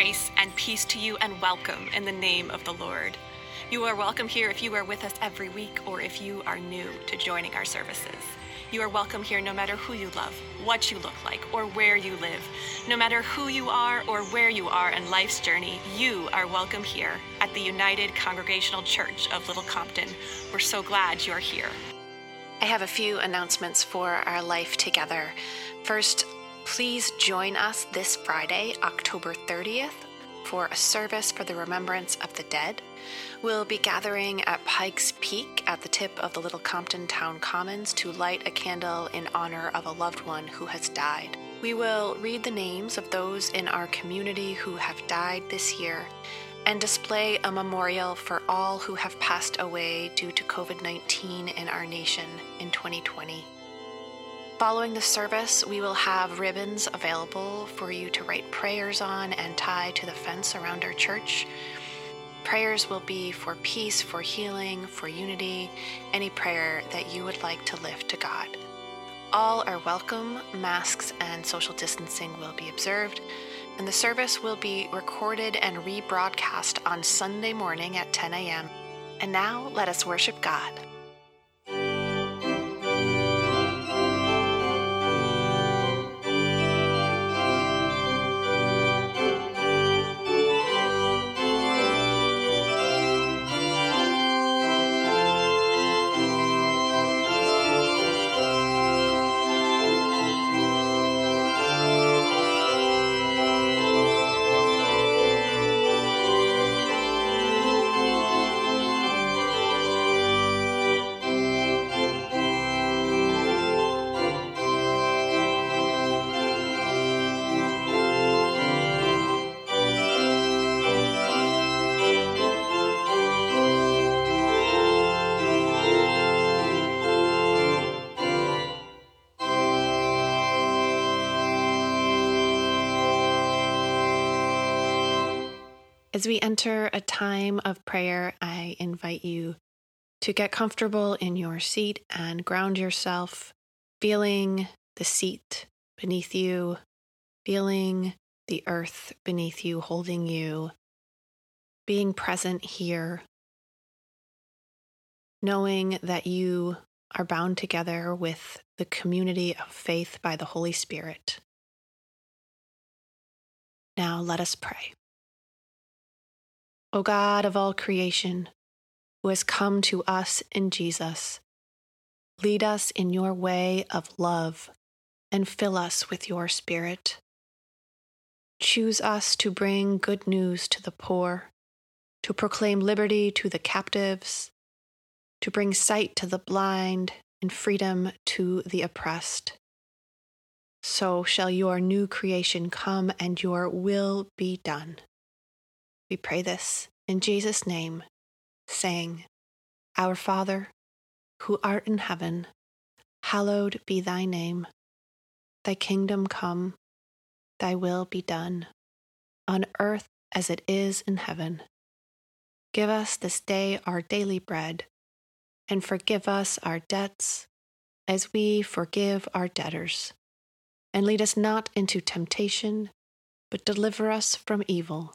Grace and peace to you and welcome in the name of the Lord. You are welcome here if you are with us every week or if you are new to joining our services. You are welcome here no matter who you love, what you look like, or where you live. No matter who you are or where you are in life's journey, you are welcome here at the United Congregational Church of Little Compton. We're so glad you're here. I have a few announcements for our life together. First, please join us this Friday, October 30th, for a service for the remembrance of the dead. We'll be gathering at Pikes Peak at the tip of the Little Compton Town Commons to light a candle in honor of a loved one who has died. We will read the names of those in our community who have died this year and display a memorial for all who have passed away due to COVID 19 in our nation in 2020. Following the service, we will have ribbons available for you to write prayers on and tie to the fence around our church. Prayers will be for peace, for healing, for unity, any prayer that you would like to lift to God. All are welcome, masks and social distancing will be observed, and the service will be recorded and rebroadcast on Sunday morning at 10 a.m. And now let us worship God. As we enter a time of prayer, I invite you to get comfortable in your seat and ground yourself, feeling the seat beneath you, feeling the earth beneath you, holding you, being present here, knowing that you are bound together with the community of faith by the Holy Spirit. Now let us pray. O God of all creation, who has come to us in Jesus, lead us in your way of love and fill us with your Spirit. Choose us to bring good news to the poor, to proclaim liberty to the captives, to bring sight to the blind and freedom to the oppressed. So shall your new creation come and your will be done. We pray this in Jesus' name, saying, Our Father, who art in heaven, hallowed be thy name. Thy kingdom come, thy will be done, on earth as it is in heaven. Give us this day our daily bread, and forgive us our debts as we forgive our debtors. And lead us not into temptation, but deliver us from evil.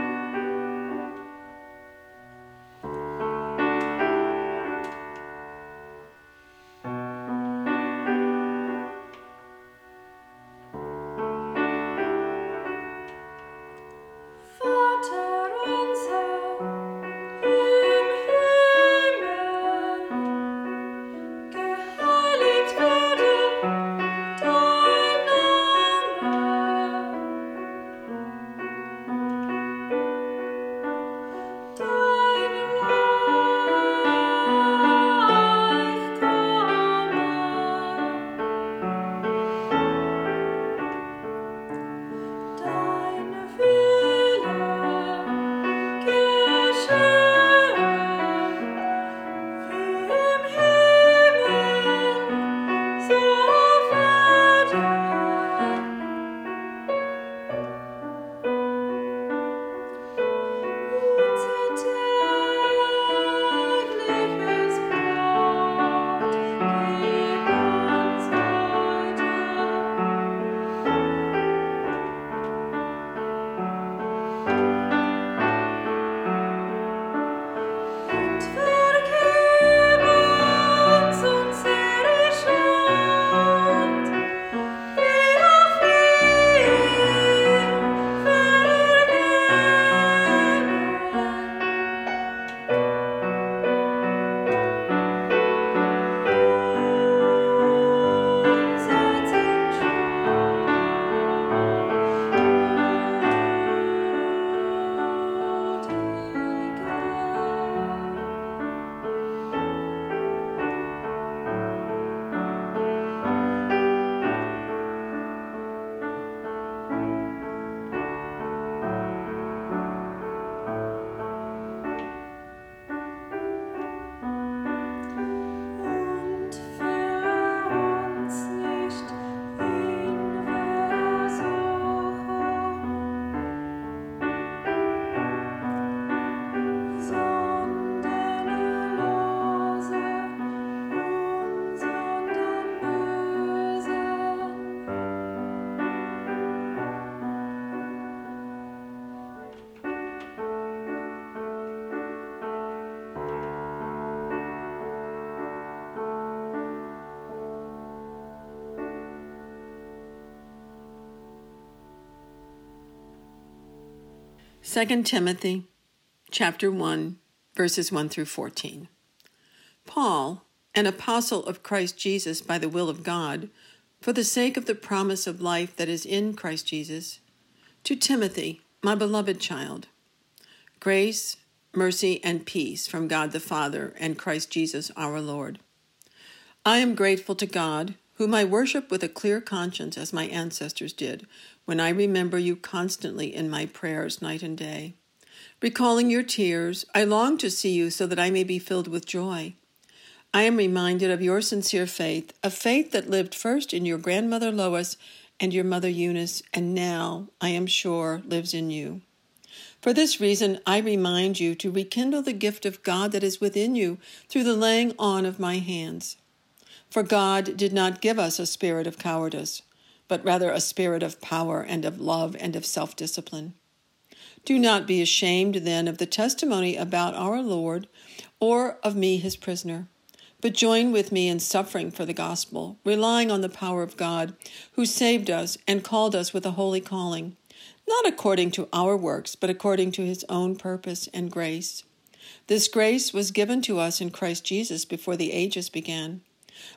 2 Timothy chapter 1 verses 1 through 14. Paul, an apostle of Christ Jesus by the will of God, for the sake of the promise of life that is in Christ Jesus, to Timothy, my beloved child, grace, mercy, and peace from God the Father and Christ Jesus our Lord. I am grateful to God, whom I worship with a clear conscience as my ancestors did, when I remember you constantly in my prayers night and day. Recalling your tears, I long to see you so that I may be filled with joy. I am reminded of your sincere faith, a faith that lived first in your grandmother Lois and your mother Eunice, and now, I am sure, lives in you. For this reason, I remind you to rekindle the gift of God that is within you through the laying on of my hands. For God did not give us a spirit of cowardice, but rather a spirit of power and of love and of self discipline. Do not be ashamed then of the testimony about our Lord or of me, his prisoner but join with me in suffering for the gospel, relying on the power of God, who saved us and called us with a holy calling, not according to our works, but according to his own purpose and grace. This grace was given to us in Christ Jesus before the ages began,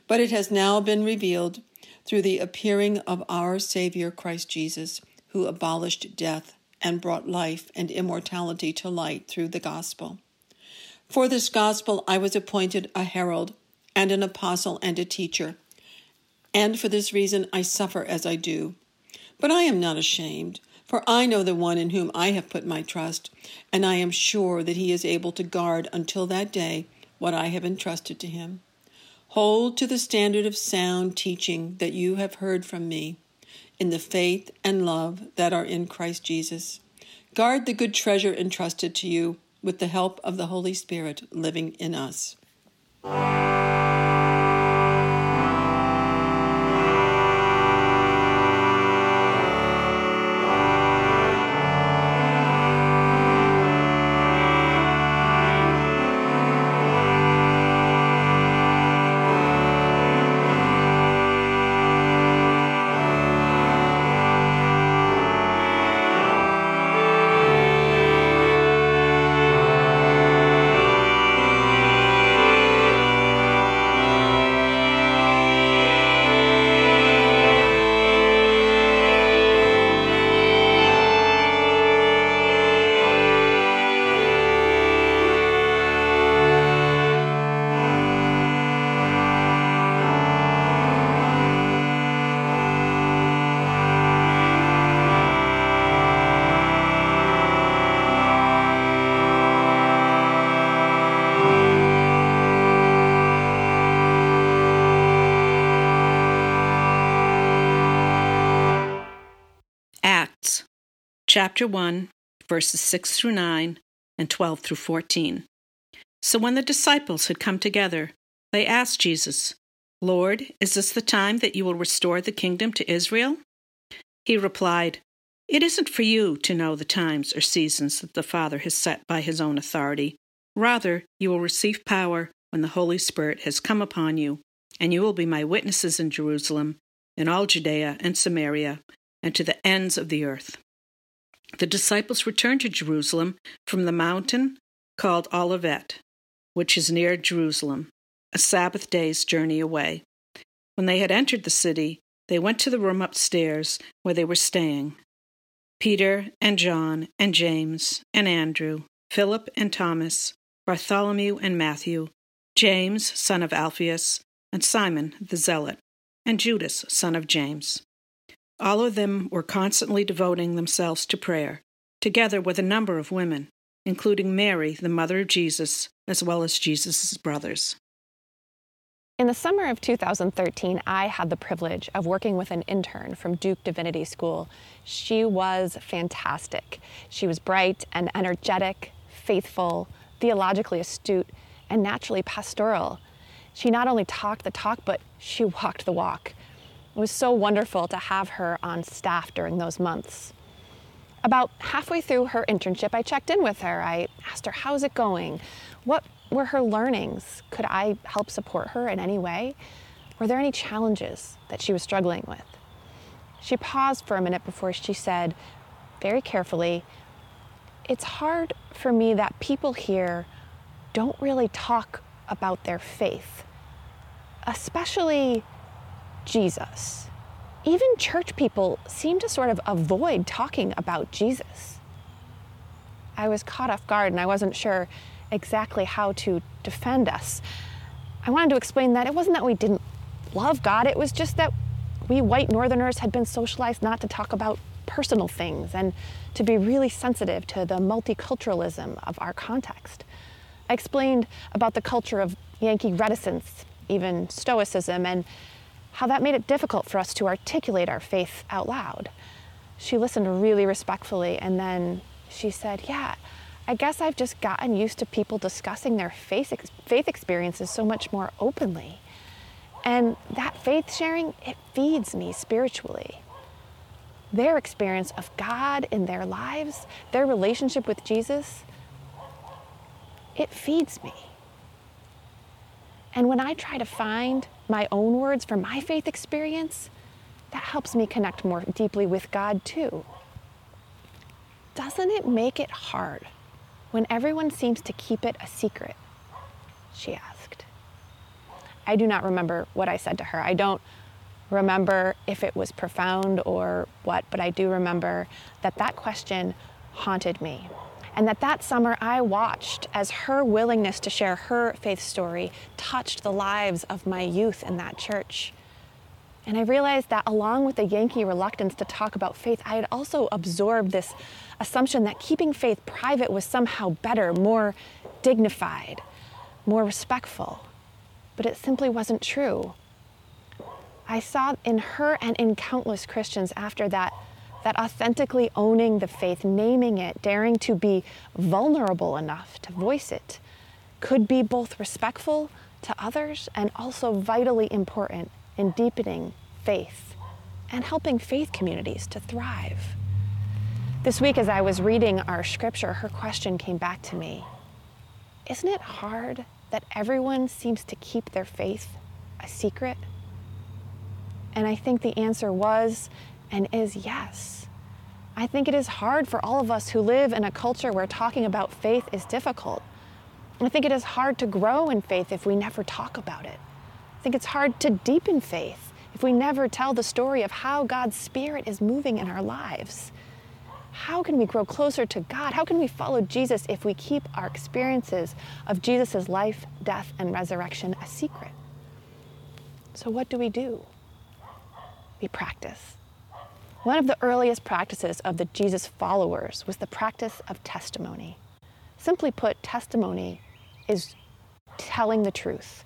but it has now been revealed through the appearing of our Savior Christ Jesus, who abolished death and brought life and immortality to light through the gospel. For this gospel I was appointed a herald and an apostle and a teacher. And for this reason I suffer as I do. But I am not ashamed, for I know the one in whom I have put my trust, and I am sure that he is able to guard until that day what I have entrusted to him. Hold to the standard of sound teaching that you have heard from me in the faith and love that are in Christ Jesus. Guard the good treasure entrusted to you with the help of the Holy Spirit living in us. Chapter 1, verses 6 through 9 and 12 through 14. So when the disciples had come together, they asked Jesus, Lord, is this the time that you will restore the kingdom to Israel? He replied, It isn't for you to know the times or seasons that the Father has set by his own authority. Rather, you will receive power when the Holy Spirit has come upon you, and you will be my witnesses in Jerusalem, in all Judea and Samaria, and to the ends of the earth. The disciples returned to Jerusalem from the mountain called Olivet, which is near Jerusalem, a Sabbath day's journey away. When they had entered the city, they went to the room upstairs where they were staying. Peter and John and James and Andrew, Philip and Thomas, Bartholomew and Matthew, James, son of Alphaeus, and Simon the Zealot, and Judas, son of James. All of them were constantly devoting themselves to prayer, together with a number of women, including Mary, the mother of Jesus, as well as Jesus' brothers. In the summer of 2013, I had the privilege of working with an intern from Duke Divinity School. She was fantastic. She was bright and energetic, faithful, theologically astute, and naturally pastoral. She not only talked the talk, but she walked the walk. It was so wonderful to have her on staff during those months. About halfway through her internship, I checked in with her. I asked her, How's it going? What were her learnings? Could I help support her in any way? Were there any challenges that she was struggling with? She paused for a minute before she said, very carefully, it's hard for me that people here don't really talk about their faith, especially Jesus. Even church people seem to sort of avoid talking about Jesus. I was caught off guard and I wasn't sure exactly how to defend us. I wanted to explain that it wasn't that we didn't love God, it was just that we white northerners had been socialized not to talk about personal things and to be really sensitive to the multiculturalism of our context. I explained about the culture of Yankee reticence, even stoicism, and how that made it difficult for us to articulate our faith out loud. She listened really respectfully and then she said, Yeah, I guess I've just gotten used to people discussing their faith, faith experiences so much more openly. And that faith sharing, it feeds me spiritually. Their experience of God in their lives, their relationship with Jesus, it feeds me. And when I try to find my own words from my faith experience, that helps me connect more deeply with God too. Doesn't it make it hard when everyone seems to keep it a secret? She asked. I do not remember what I said to her. I don't remember if it was profound or what, but I do remember that that question haunted me. And that that summer I watched as her willingness to share her faith story touched the lives of my youth in that church. And I realized that along with the Yankee reluctance to talk about faith, I had also absorbed this assumption that keeping faith private was somehow better, more dignified, more respectful. But it simply wasn't true. I saw in her and in countless Christians after that that authentically owning the faith, naming it, daring to be vulnerable enough to voice it, could be both respectful to others and also vitally important in deepening faith and helping faith communities to thrive. This week, as I was reading our scripture, her question came back to me Isn't it hard that everyone seems to keep their faith a secret? And I think the answer was and is yes. I think it is hard for all of us who live in a culture where talking about faith is difficult. I think it is hard to grow in faith if we never talk about it. I think it's hard to deepen faith if we never tell the story of how God's Spirit is moving in our lives. How can we grow closer to God? How can we follow Jesus if we keep our experiences of Jesus' life, death, and resurrection a secret? So, what do we do? We practice. One of the earliest practices of the Jesus followers was the practice of testimony. Simply put, testimony is telling the truth.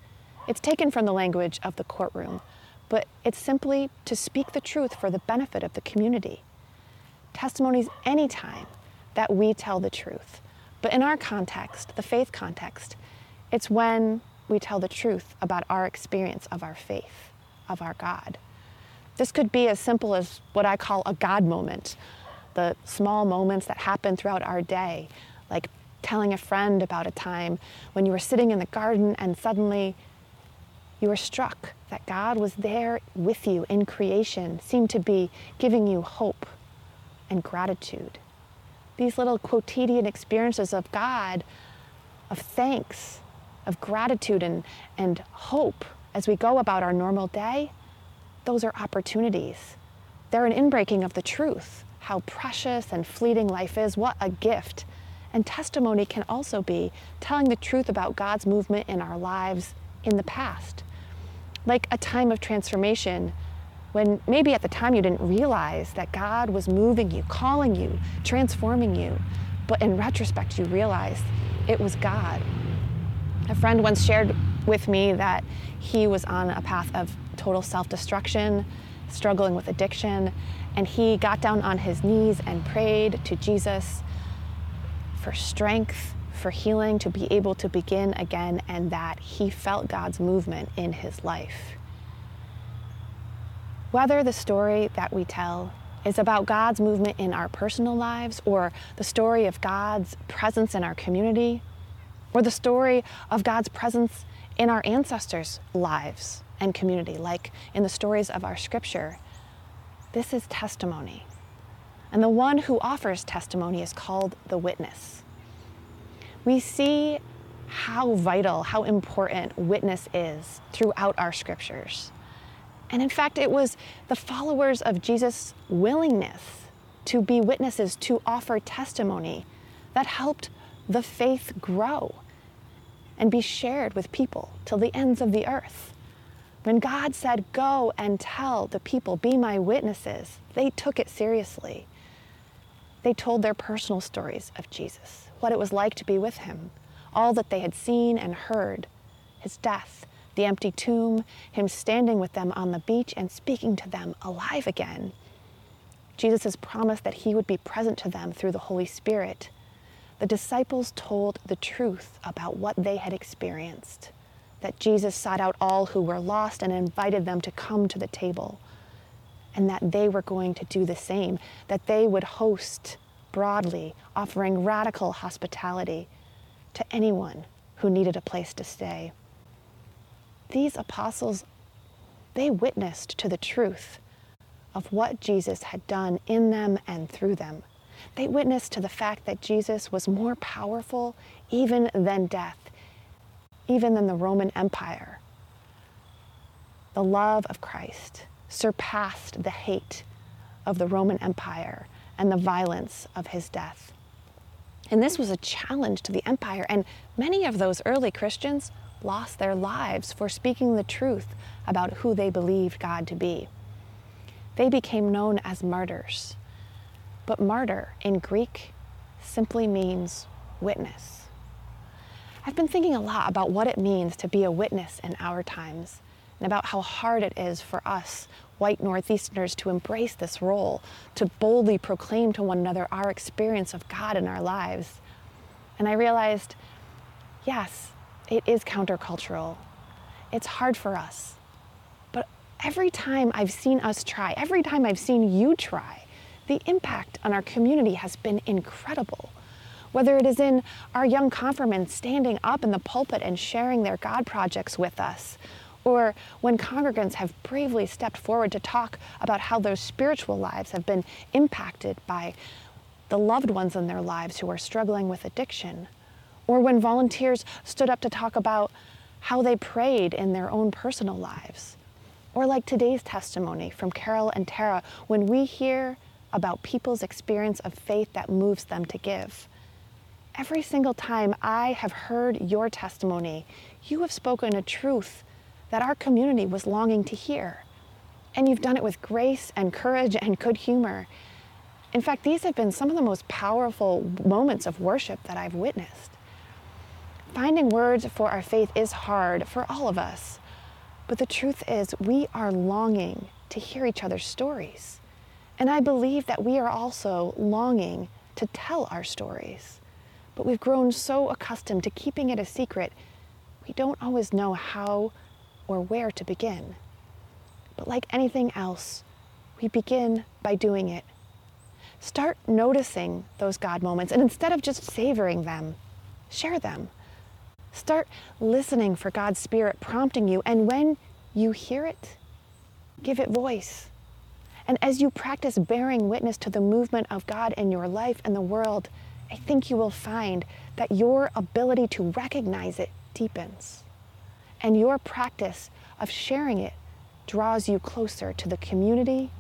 It's taken from the language of the courtroom, but it's simply to speak the truth for the benefit of the community. Testimony is any time that we tell the truth. But in our context, the faith context, it's when we tell the truth about our experience of our faith, of our God. This could be as simple as what I call a God moment, the small moments that happen throughout our day, like telling a friend about a time when you were sitting in the garden and suddenly you were struck that God was there with you in creation, seemed to be giving you hope and gratitude. These little quotidian experiences of God, of thanks, of gratitude and, and hope as we go about our normal day, those are opportunities. They're an inbreaking of the truth, how precious and fleeting life is, what a gift. And testimony can also be telling the truth about God's movement in our lives in the past. Like a time of transformation when maybe at the time you didn't realize that God was moving you, calling you, transforming you, but in retrospect you realized it was God. A friend once shared with me that he was on a path of total self destruction, struggling with addiction, and he got down on his knees and prayed to Jesus for strength, for healing, to be able to begin again, and that he felt God's movement in his life. Whether the story that we tell is about God's movement in our personal lives, or the story of God's presence in our community, or the story of God's presence in our ancestors' lives and community, like in the stories of our scripture. This is testimony. And the one who offers testimony is called the witness. We see how vital, how important witness is throughout our scriptures. And in fact, it was the followers of Jesus' willingness to be witnesses, to offer testimony, that helped the faith grow and be shared with people till the ends of the earth. When God said, Go and tell the people, be my witnesses, they took it seriously. They told their personal stories of Jesus, what it was like to be with him, all that they had seen and heard, his death, the empty tomb, him standing with them on the beach and speaking to them alive again. Jesus' promise that he would be present to them through the Holy Spirit. The disciples told the truth about what they had experienced, that Jesus sought out all who were lost and invited them to come to the table, and that they were going to do the same, that they would host broadly, offering radical hospitality to anyone who needed a place to stay. These apostles, they witnessed to the truth of what Jesus had done in them and through them. They witnessed to the fact that Jesus was more powerful even than death, even than the Roman Empire. The love of Christ surpassed the hate of the Roman Empire and the violence of his death. And this was a challenge to the empire, and many of those early Christians lost their lives for speaking the truth about who they believed God to be. They became known as martyrs. But martyr in Greek simply means witness. I've been thinking a lot about what it means to be a witness in our times and about how hard it is for us, white Northeasterners, to embrace this role, to boldly proclaim to one another our experience of God in our lives. And I realized, yes, it is countercultural. It's hard for us. But every time I've seen us try, every time I've seen you try, the impact on our community has been incredible. Whether it is in our young confirmants standing up in the pulpit and sharing their God projects with us, or when congregants have bravely stepped forward to talk about how their spiritual lives have been impacted by the loved ones in their lives who are struggling with addiction, or when volunteers stood up to talk about how they prayed in their own personal lives. Or like today's testimony from Carol and Tara, when we hear about people's experience of faith that moves them to give. Every single time I have heard your testimony, you have spoken a truth that our community was longing to hear. And you've done it with grace and courage and good humor. In fact, these have been some of the most powerful moments of worship that I've witnessed. Finding words for our faith is hard for all of us. But the truth is, we are longing to hear each other's stories. And I believe that we are also longing to tell our stories. But we've grown so accustomed to keeping it a secret, we don't always know how or where to begin. But like anything else, we begin by doing it. Start noticing those God moments, and instead of just savoring them, share them. Start listening for God's Spirit prompting you, and when you hear it, give it voice. And as you practice bearing witness to the movement of God in your life and the world, I think you will find that your ability to recognize it deepens. And your practice of sharing it draws you closer to the community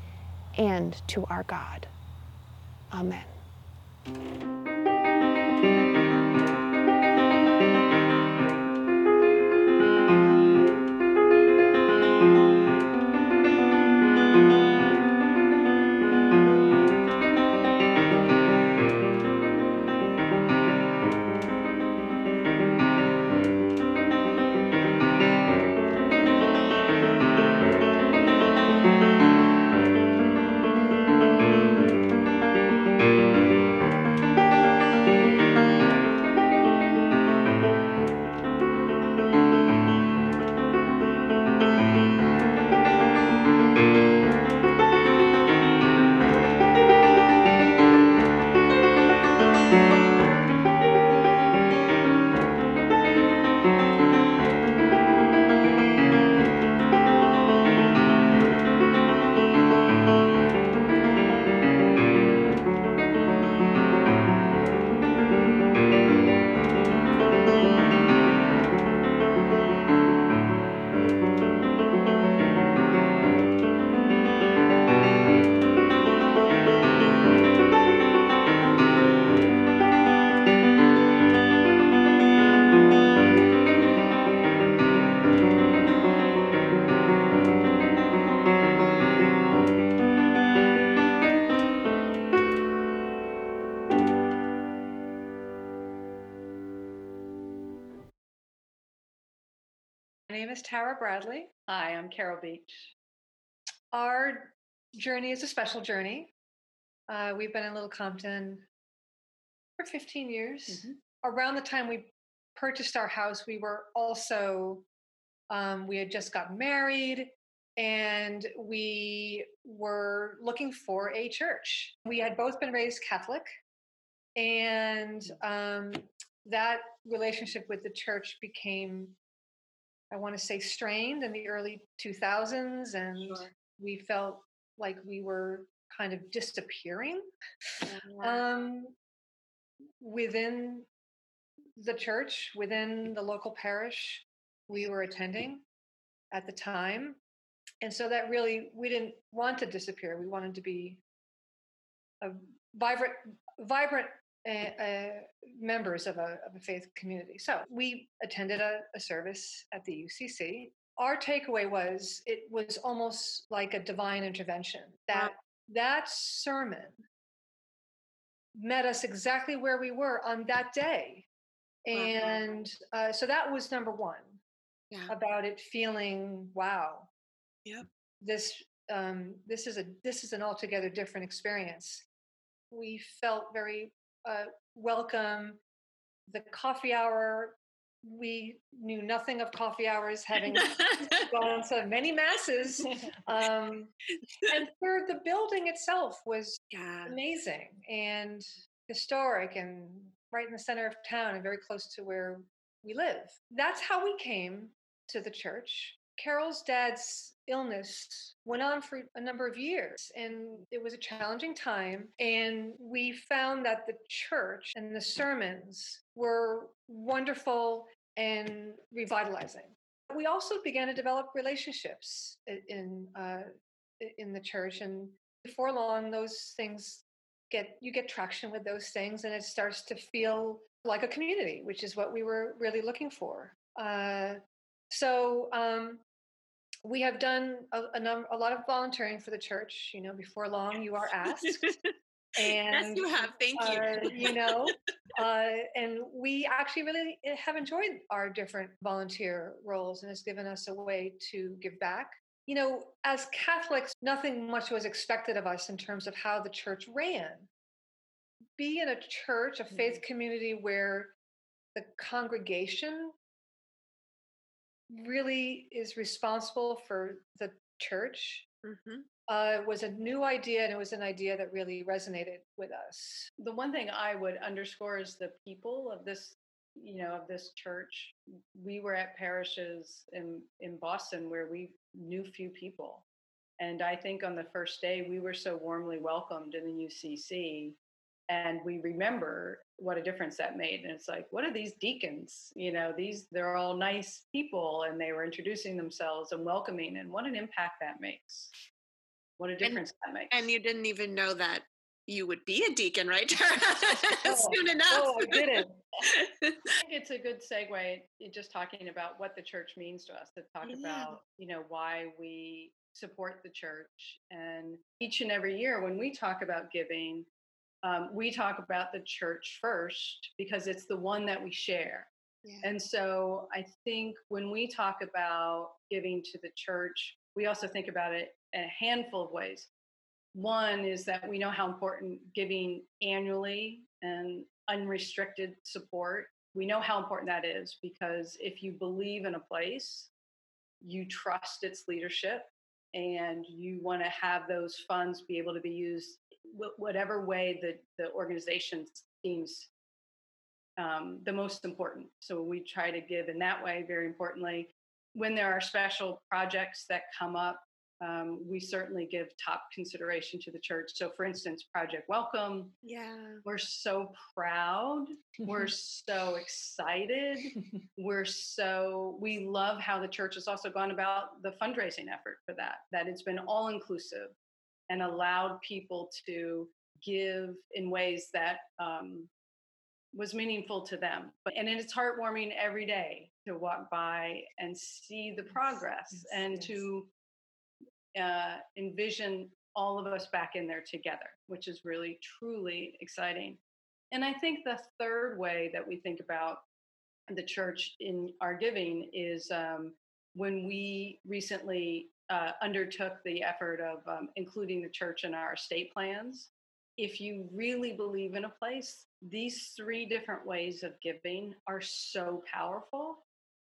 and to our God. Amen. Tara Bradley. Hi, I'm Carol Beach. Our journey is a special journey. Uh, we've been in Little Compton for 15 years. Mm-hmm. Around the time we purchased our house, we were also, um, we had just gotten married and we were looking for a church. We had both been raised Catholic, and um, that relationship with the church became, I want to say, strained in the early 2000s, and sure. we felt like we were kind of disappearing um, within the church, within the local parish we were attending at the time. And so that really, we didn't want to disappear. We wanted to be a vibrant, vibrant uh, uh, members of a, of a faith community. So we attended a, a service at the UCC. Our takeaway was it was almost like a divine intervention. That that sermon met us exactly where we were on that day. And uh, so that was number one yeah. about it feeling, wow, yep. this um, this is a this is an altogether different experience. We felt very uh, welcome. The coffee hour we knew nothing of coffee hours, having gone to many masses. Um, and third, the building itself was yeah. amazing and historic and right in the center of town and very close to where we live. That's how we came to the church. Carol's dad's illness went on for a number of years and it was a challenging time. And we found that the church and the sermons were wonderful and revitalizing. We also began to develop relationships in uh, in the church, and before long, those things get you get traction with those things, and it starts to feel like a community, which is what we were really looking for. Uh, so um, we have done a, a, num- a lot of volunteering for the church. You know, before long, you are asked. and yes, you have. Thank you. Uh, you know, uh, and we actually really eh, have enjoyed our different volunteer roles, and it's given us a way to give back. You know, as Catholics, nothing much was expected of us in terms of how the church ran. Be in a church, a faith mm-hmm. community where the congregation really is responsible for the church mm-hmm. uh, was a new idea and it was an idea that really resonated with us the one thing i would underscore is the people of this you know of this church we were at parishes in in boston where we knew few people and i think on the first day we were so warmly welcomed in the ucc and we remember what a difference that made and it's like what are these deacons? You know these they're all nice people and they were introducing themselves and welcoming and what an impact that makes. What a difference and, that makes. and you didn't even know that you would be a deacon right? Oh, soon enough oh i didn't. I think it's a good segue just talking about what the church means to us to talk yeah. about you know why we support the church and each and every year when we talk about giving um, we talk about the church first because it's the one that we share. Yeah. And so I think when we talk about giving to the church, we also think about it in a handful of ways. One is that we know how important giving annually and unrestricted support, we know how important that is because if you believe in a place, you trust its leadership and you want to have those funds be able to be used whatever way the, the organization seems um, the most important. So we try to give in that way, very importantly. When there are special projects that come up, um, we certainly give top consideration to the church. So, for instance, Project Welcome. Yeah. We're so proud. We're so excited. We're so, we love how the church has also gone about the fundraising effort for that, that it's been all inclusive and allowed people to give in ways that um, was meaningful to them. But and it's heartwarming every day to walk by and see the progress yes, and yes. to uh, envision all of us back in there together, which is really truly exciting. And I think the third way that we think about the church in our giving is um, when we recently uh, undertook the effort of um, including the church in our estate plans, if you really believe in a place, these three different ways of giving are so powerful.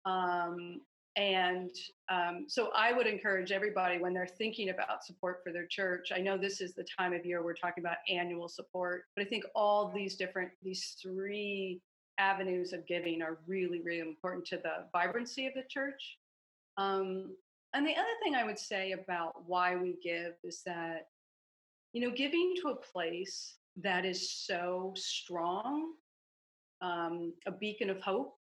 Um, and um, so I would encourage everybody when they're thinking about support for their church. I know this is the time of year we're talking about annual support, but I think all these different, these three avenues of giving are really, really important to the vibrancy of the church. Um, and the other thing I would say about why we give is that, you know, giving to a place that is so strong, um, a beacon of hope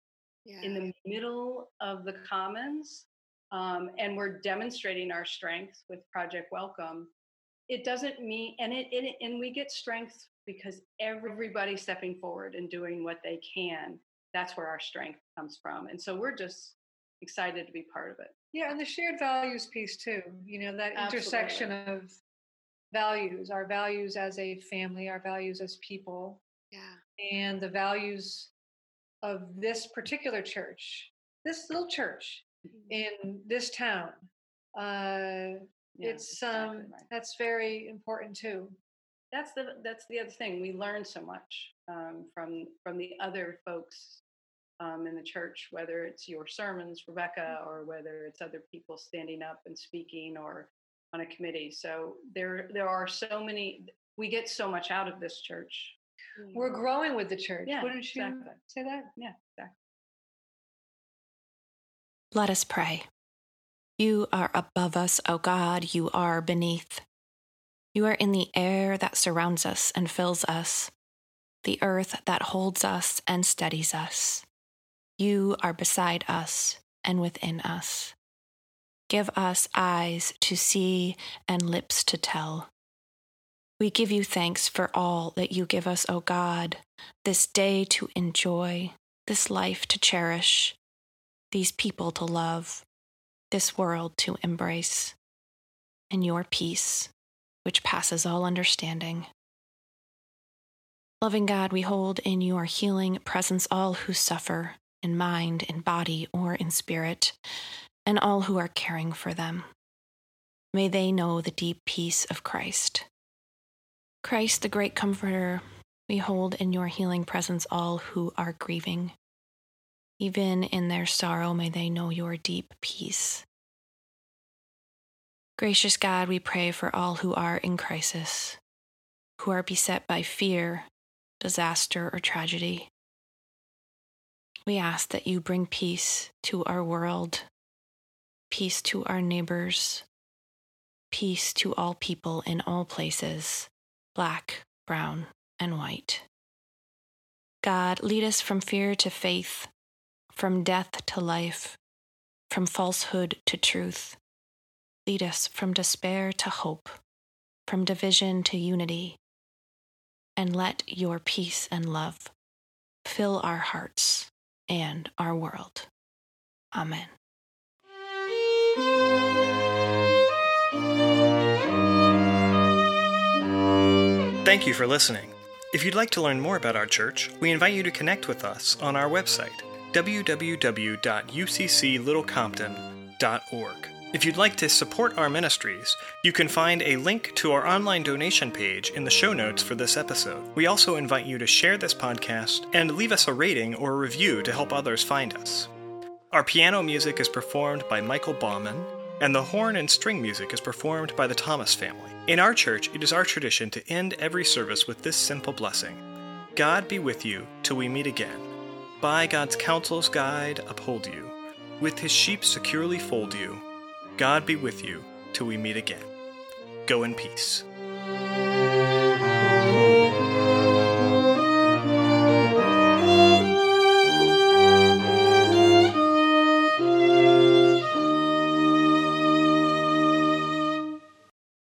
yeah. in the middle of the commons um, and we're demonstrating our strength with project welcome it doesn't mean and it, it and we get strength because everybody stepping forward and doing what they can that's where our strength comes from and so we're just excited to be part of it yeah and the shared values piece too you know that Absolutely. intersection of values our values as a family our values as people yeah and the values of this particular church, this little church mm-hmm. in this town. Uh, yeah, it's exactly um, right. that's very important too. That's the that's the other thing. We learn so much um, from from the other folks um, in the church, whether it's your sermons, Rebecca, mm-hmm. or whether it's other people standing up and speaking, or on a committee. So there there are so many. We get so much out of this church we're growing with the church. Yeah, Wouldn't you exactly. say that? Yeah, exactly. Let us pray. You are above us, O God. You are beneath. You are in the air that surrounds us and fills us, the earth that holds us and steadies us. You are beside us and within us. Give us eyes to see and lips to tell we give you thanks for all that you give us, O God, this day to enjoy, this life to cherish, these people to love, this world to embrace, and your peace, which passes all understanding. Loving God, we hold in your healing presence all who suffer in mind, in body, or in spirit, and all who are caring for them. May they know the deep peace of Christ Christ, the great comforter, we hold in your healing presence all who are grieving. Even in their sorrow, may they know your deep peace. Gracious God, we pray for all who are in crisis, who are beset by fear, disaster, or tragedy. We ask that you bring peace to our world, peace to our neighbors, peace to all people in all places black, brown, and white. God, lead us from fear to faith, from death to life, from falsehood to truth. Lead us from despair to hope, from division to unity. And let your peace and love fill our hearts and our world. Amen. Thank you for listening. If you'd like to learn more about our church, we invite you to connect with us on our website, www.ucclittlecompton.org. If you'd like to support our ministries, you can find a link to our online donation page in the show notes for this episode. We also invite you to share this podcast and leave us a rating or review to help others find us. Our piano music is performed by Michael Bauman, and the horn and string music is performed by the Thomas family. In our church, it is our tradition to end every service with this simple blessing God be with you till we meet again. By God's counsel's guide, uphold you. With his sheep securely fold you. God be with you till we meet again. Go in peace.